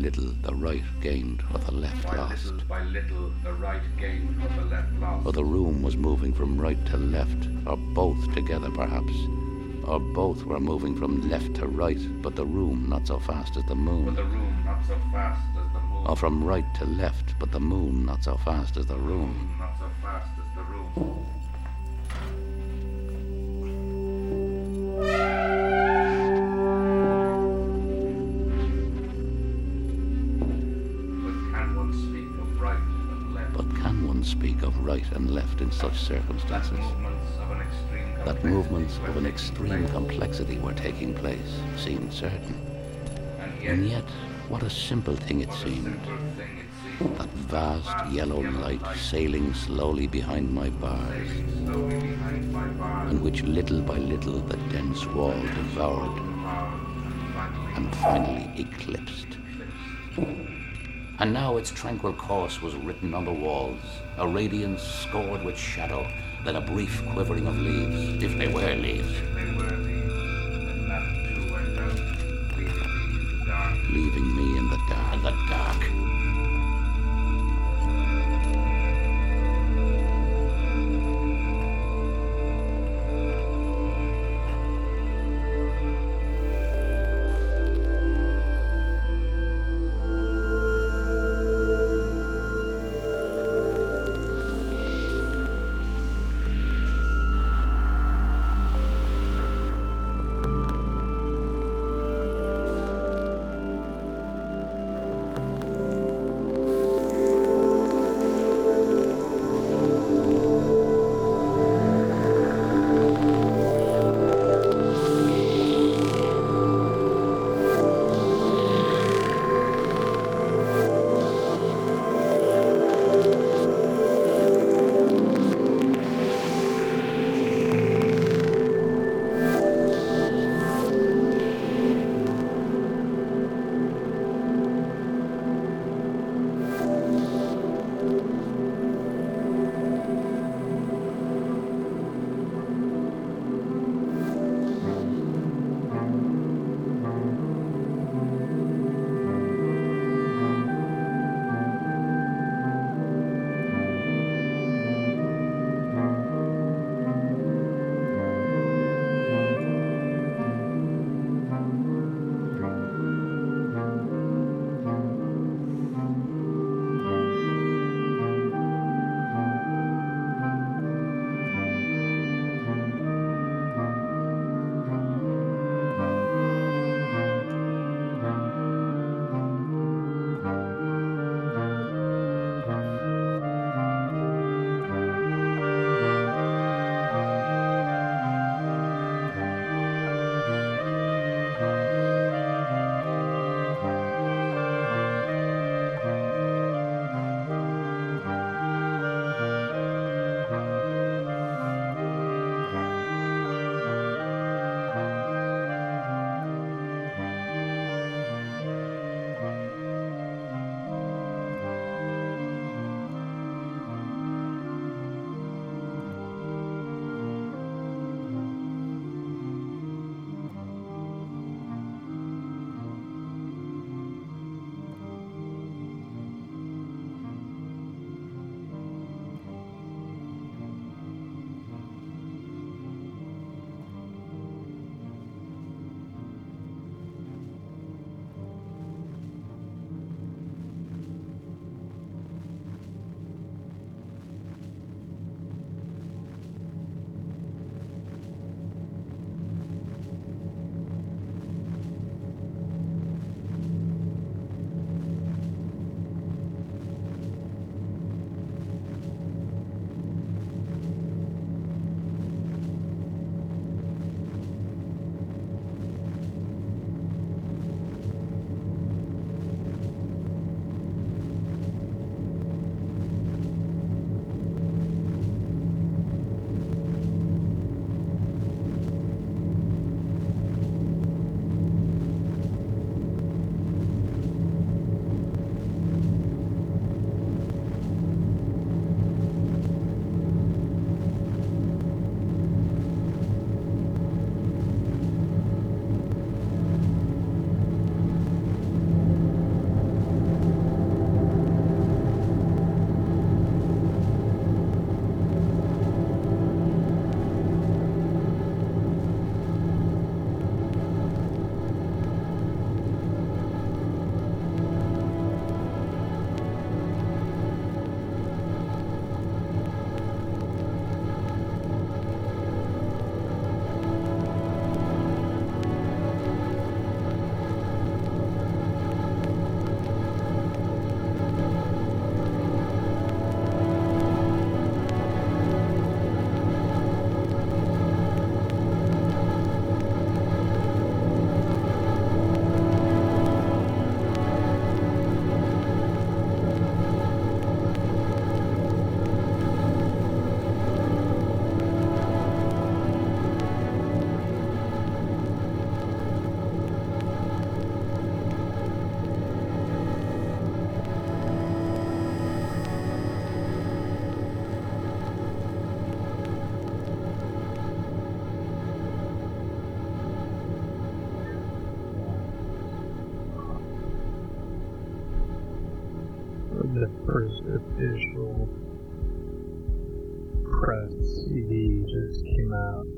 little by the right gained or the left while lost. little by little, the right gained what the left lost. Or the room was moving from right to left, or both together perhaps. Or both were moving from left to right, but the room not so fast as the But the room not so fast as the moon. Or from right to left, but the moon not so fast as the room. Speak of right and left in such circumstances? That movements of an extreme complexity were taking place seemed certain. And yet, what a simple thing it seemed. That vast yellow light sailing slowly behind my bars, and which little by little the dense wall devoured and finally eclipsed. And now its tranquil course was written on the walls, a radiance scored with shadow, then a brief quivering of leaves, if they were leaves, they were these, and that too went out, leaving me in the dark. leaving me in the dark. First official press CD just came out.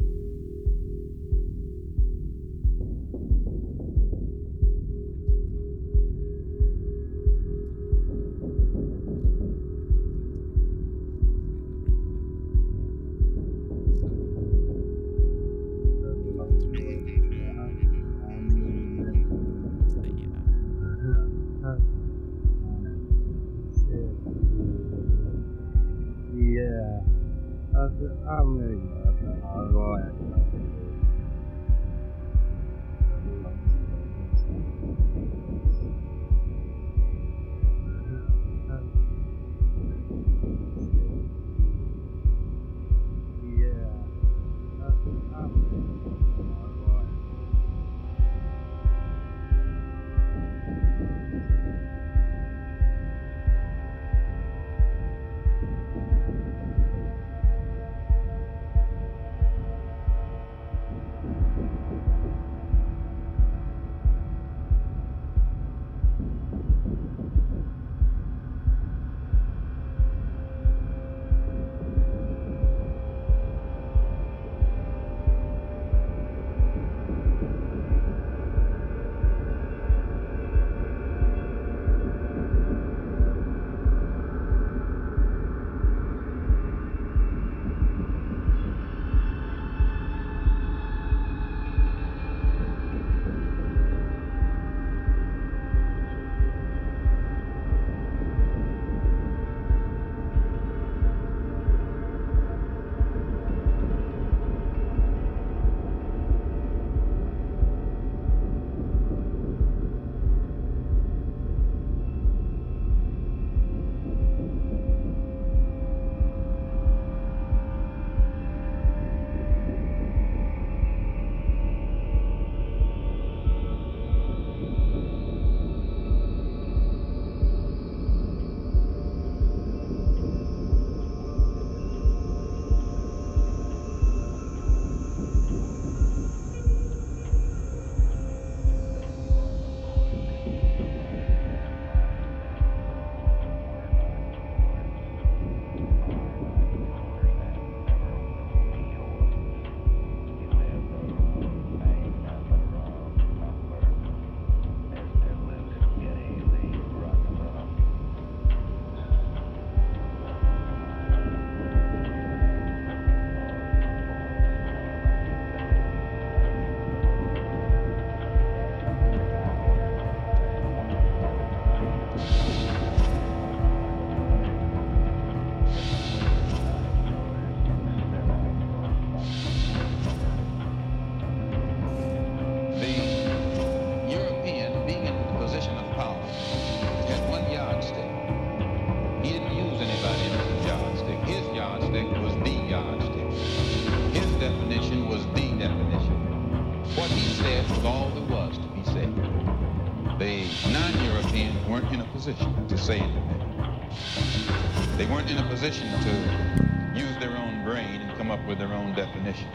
Up with their own definition.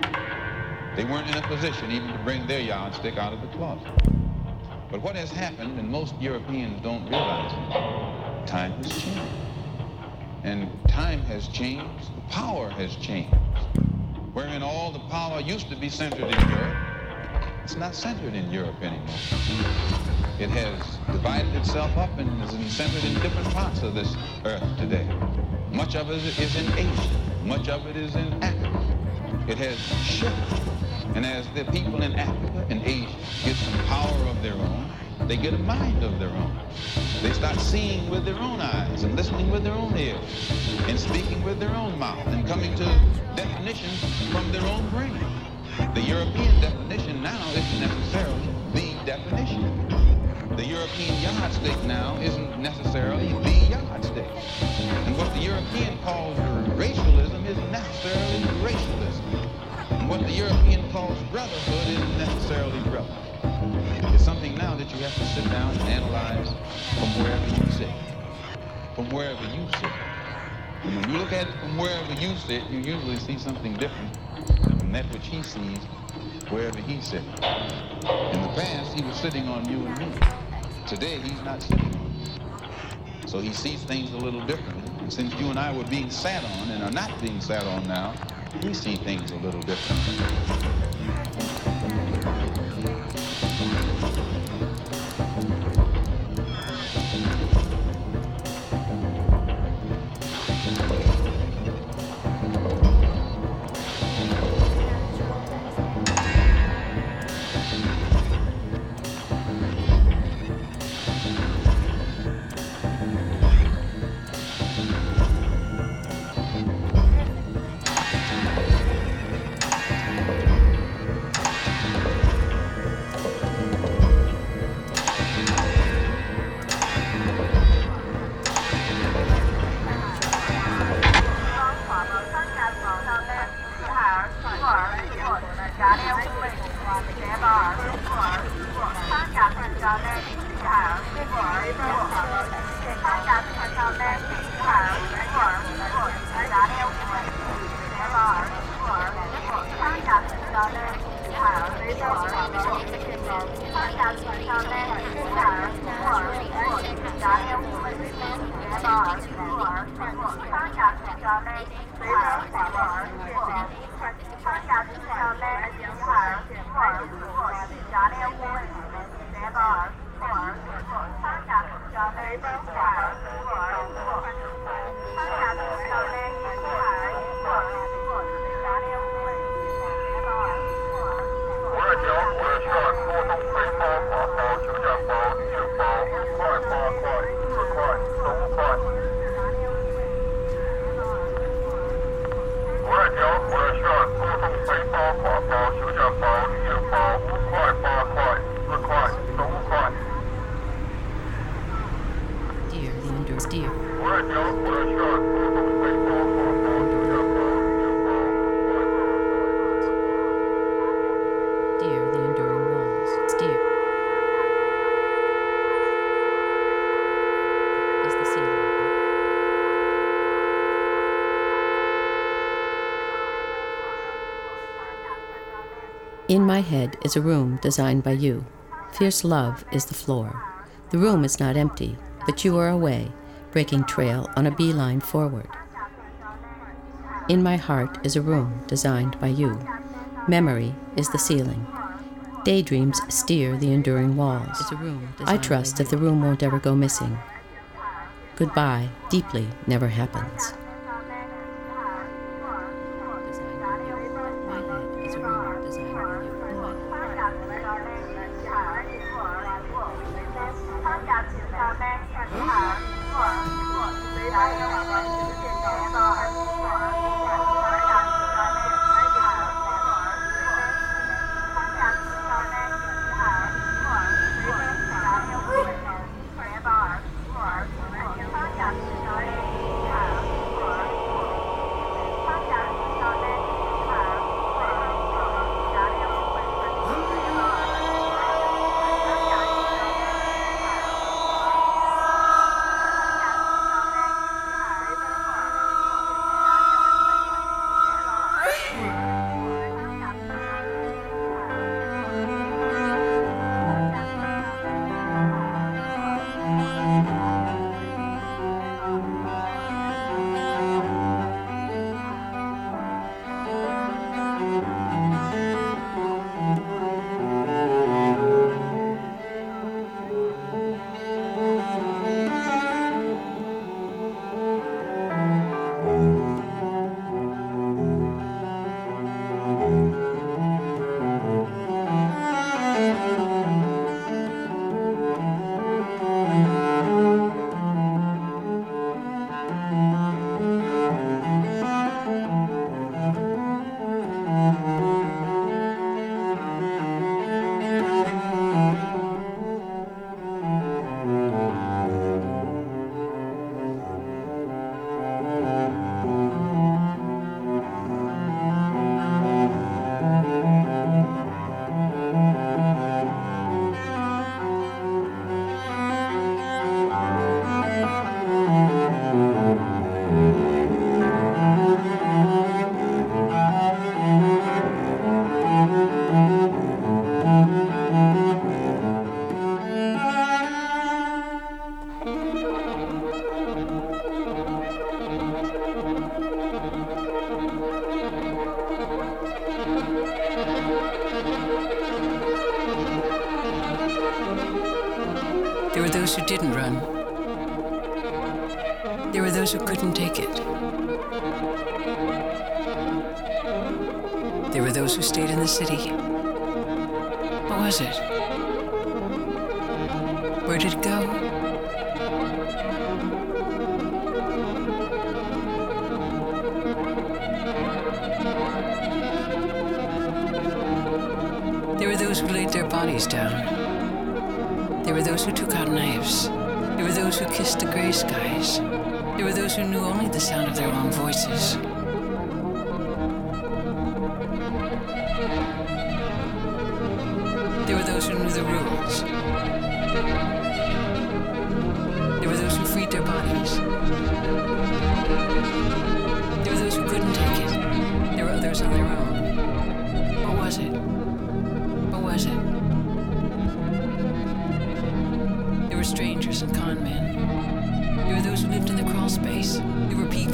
They weren't in a position even to bring their yardstick out of the closet. But what has happened, and most Europeans don't realize it, time has changed. And time has changed, the power has changed. Wherein all the power used to be centered in Europe, it's not centered in Europe anymore. It has divided itself up and is centered in different parts of this earth today. Much of it is in Asia. Much of it is in Africa. It has shifted. And as the people in Africa and Asia get some power of their own, they get a mind of their own. They start seeing with their own eyes and listening with their own ears and speaking with their own mouth and coming to definitions from their own brain. The European definition now isn't necessarily the definition. The European yardstick now isn't necessarily the yardstick. And what the European calls racialism isn't necessarily racialism. And what the European calls brotherhood isn't necessarily brotherhood. It's something now that you have to sit down and analyze from wherever you sit. From wherever you sit. And when you look at it from wherever you sit, you usually see something different from that which he sees wherever he sits. In the past, he was sitting on you and me. Today, he's not sitting. So he sees things a little differently. Since you and I were being sat on and are not being sat on now, we see things a little differently. In my head is a room designed by you. Fierce love is the floor. The room is not empty, but you are away, breaking trail on a beeline forward. In my heart is a room designed by you. Memory is the ceiling. Daydreams steer the enduring walls. I trust that the room won't ever go missing. Goodbye, deeply, never happens. Russian con men. You were those who lived in the crawl space. You were people.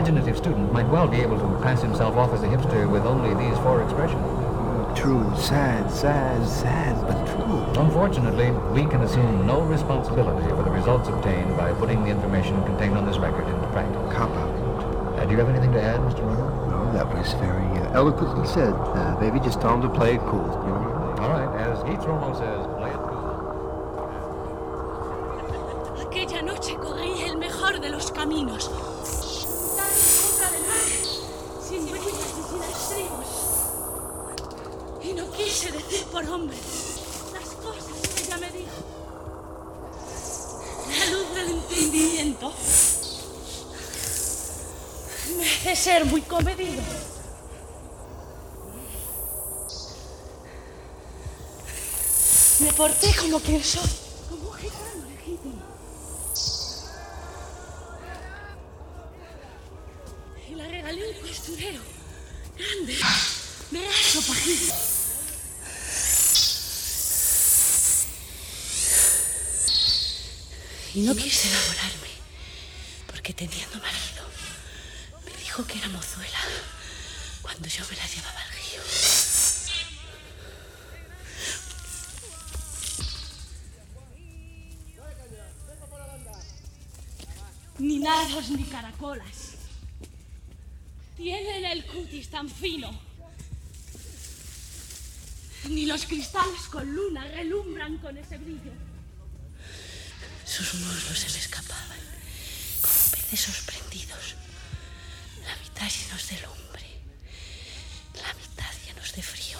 Imaginative student might well be able to pass himself off as a hipster with only these four expressions. True, sad, sad, sad, but true. Unfortunately, we can assume no responsibility for the results obtained by putting the information contained on this record into practice. Cop out. Uh, do you have anything to add, Mr. Rono? No, that was very uh, eloquently said. Uh, baby, just tell him to play it cool. You know? All right, as Heath Romo says, play it cool. Aquella noche corrí el mejor de los caminos. Por hombre las cosas que ella me dijo. La luz del entendimiento me hace ser muy comedido. Me porté como quien soy, como un gitano legítimo. Y la regalé un costurero No quise enamorarme, porque teniendo marido, me dijo que era mozuela cuando yo me la llevaba al río. Ni nados ni caracolas. Tienen el cutis tan fino. Ni los cristales con luna relumbran con ese brillo. Sus muslos se me escapaban como peces sorprendidos. La mitad llenos de lumbre, la mitad llenos de frío.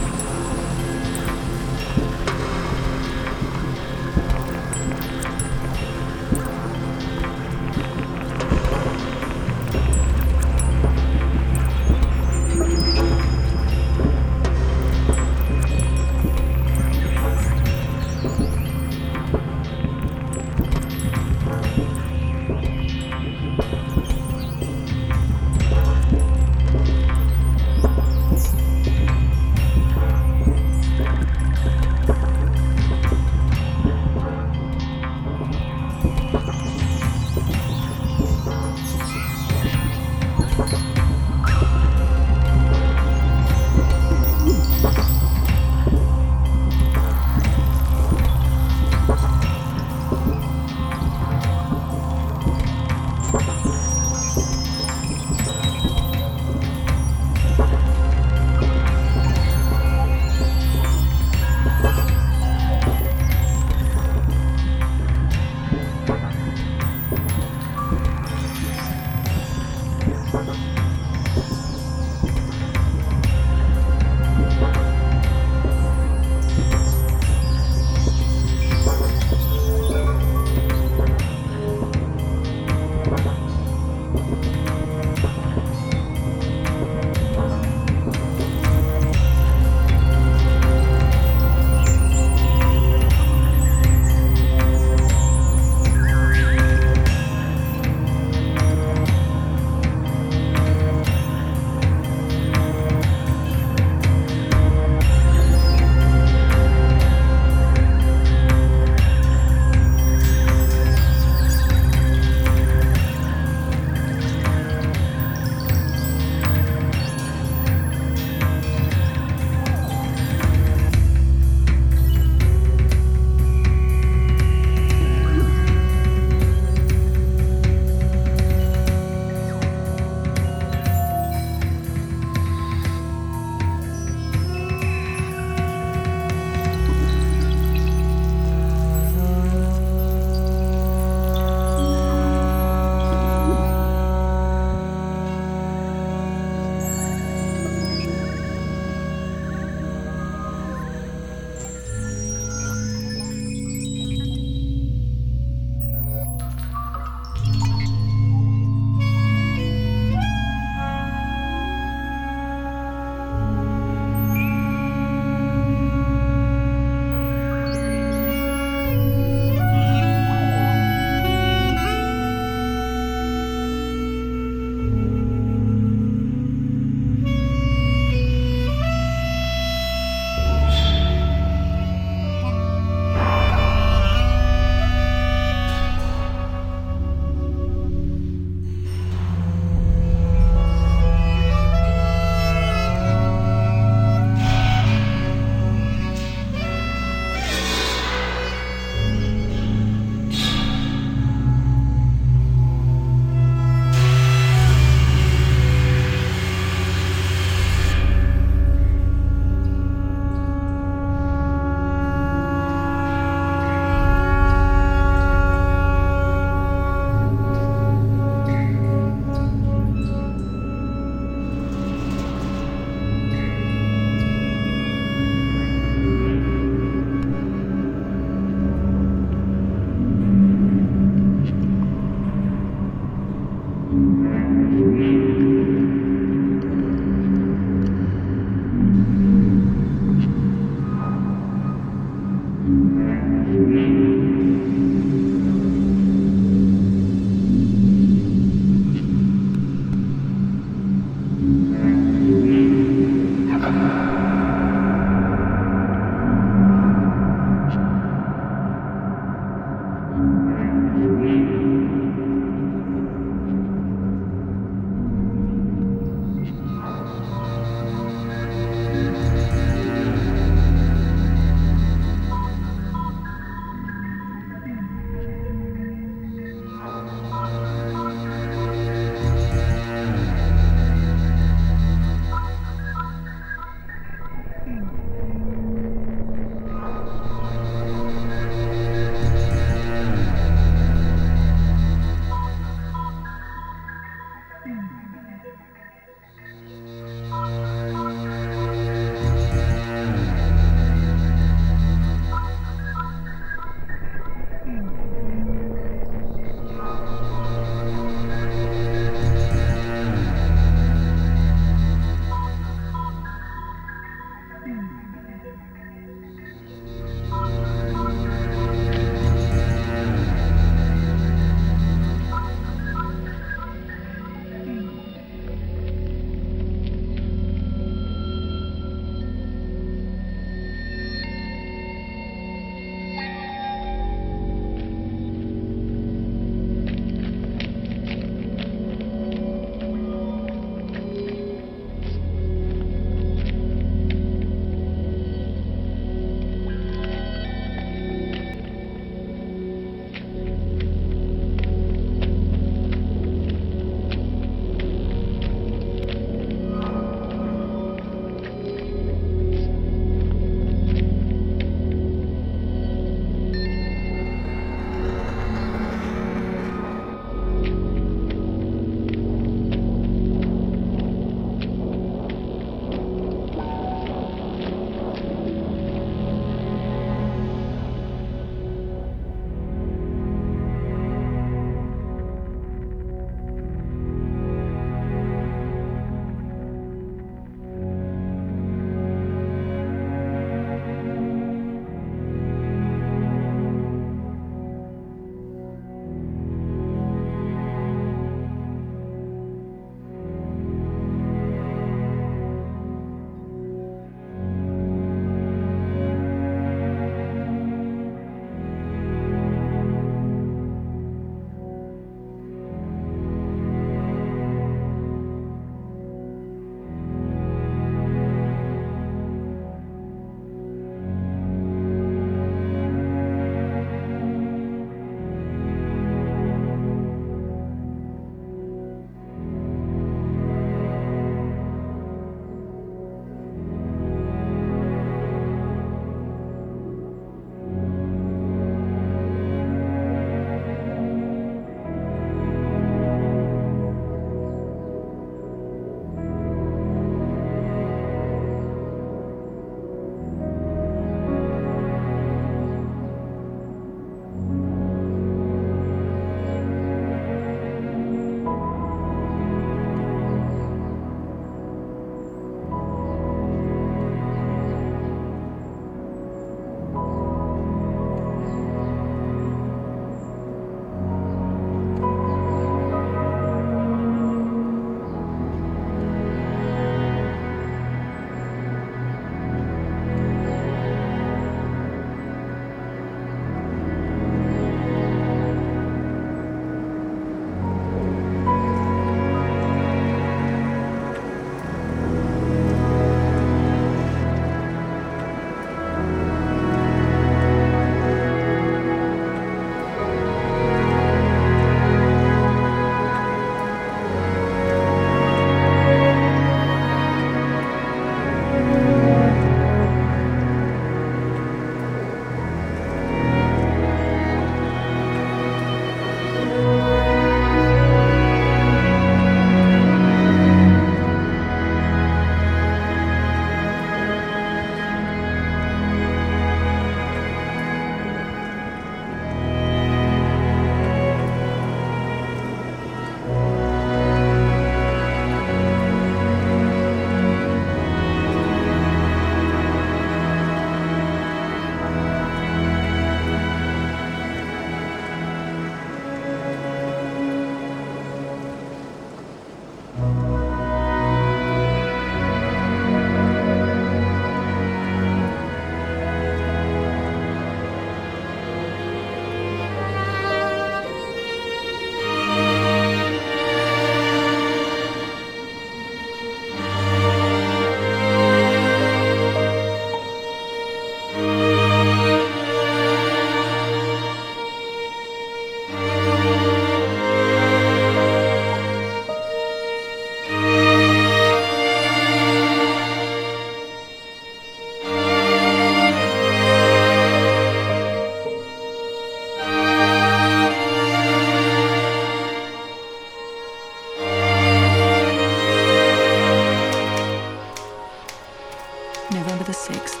6th,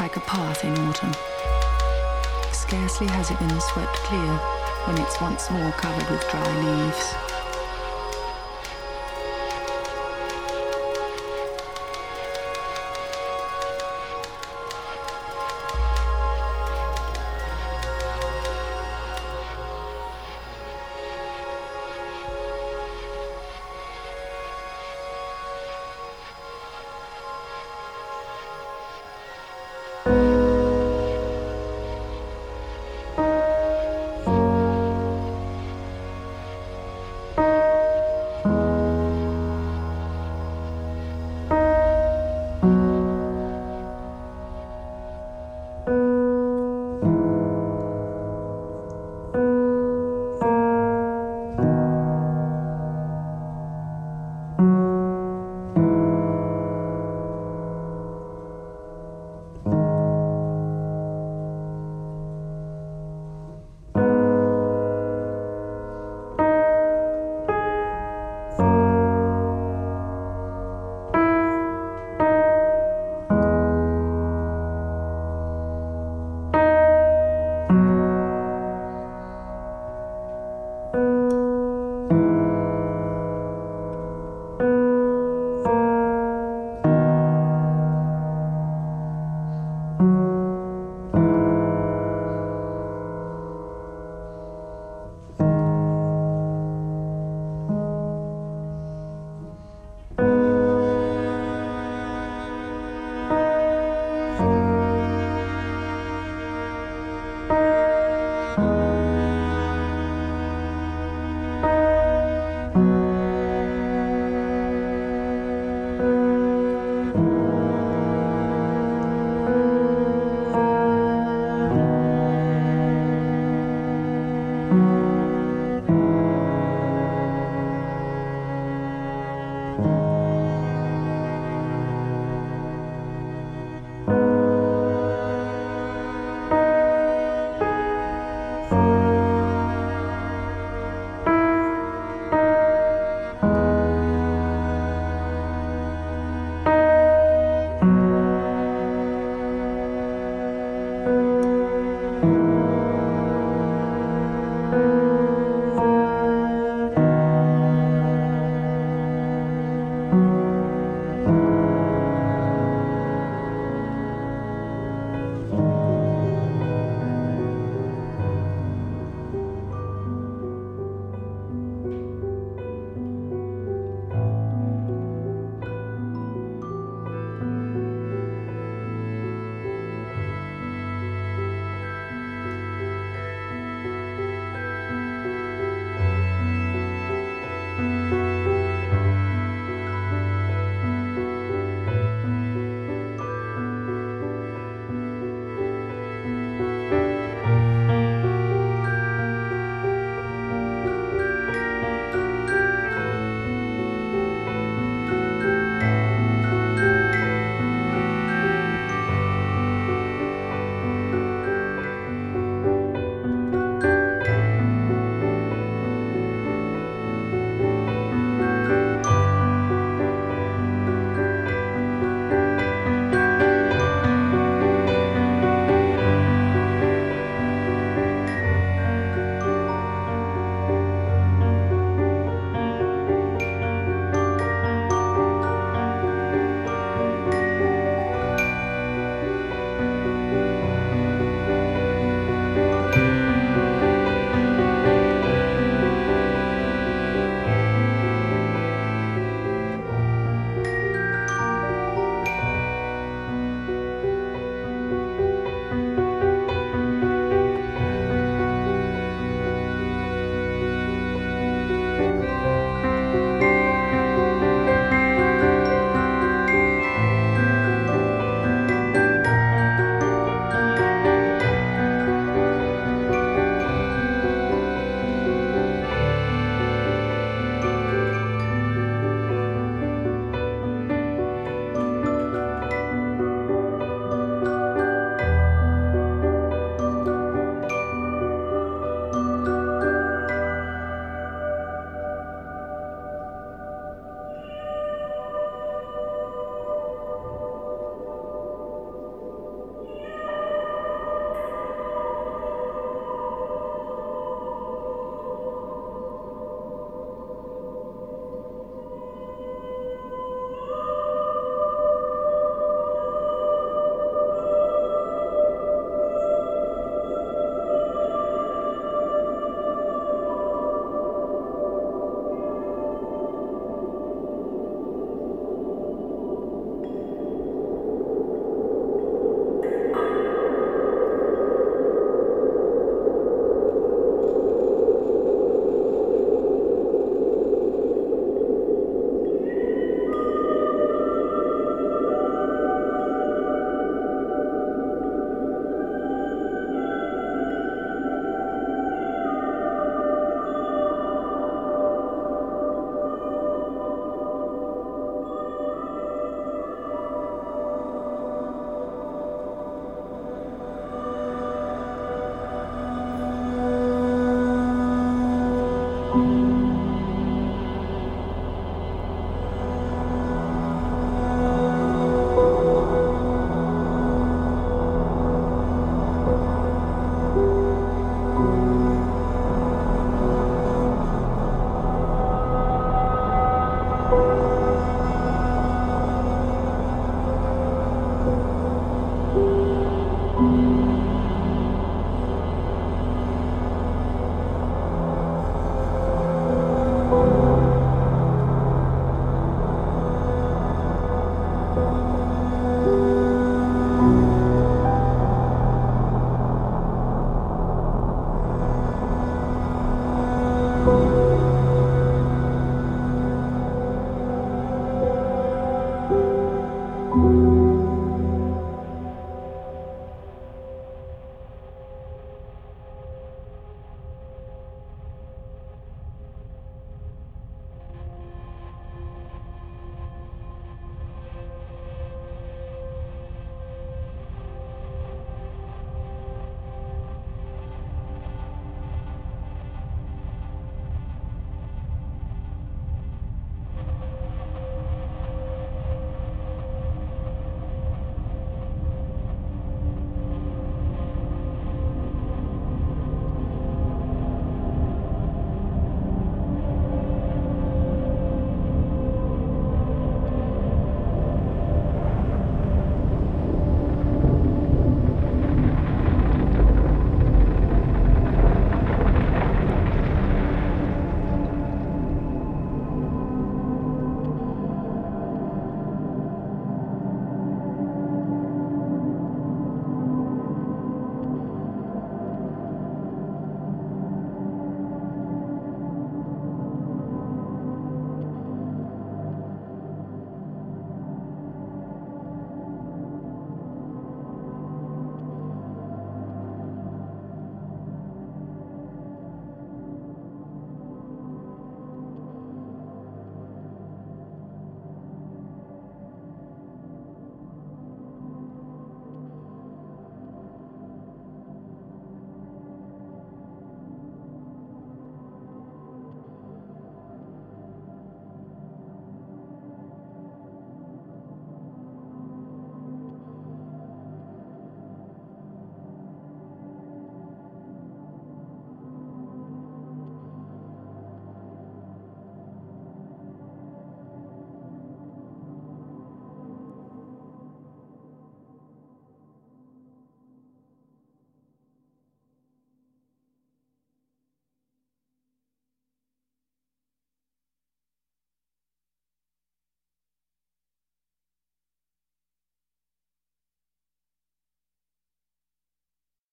like a path in autumn. Scarcely has it been swept clear when it's once more covered with dry leaves.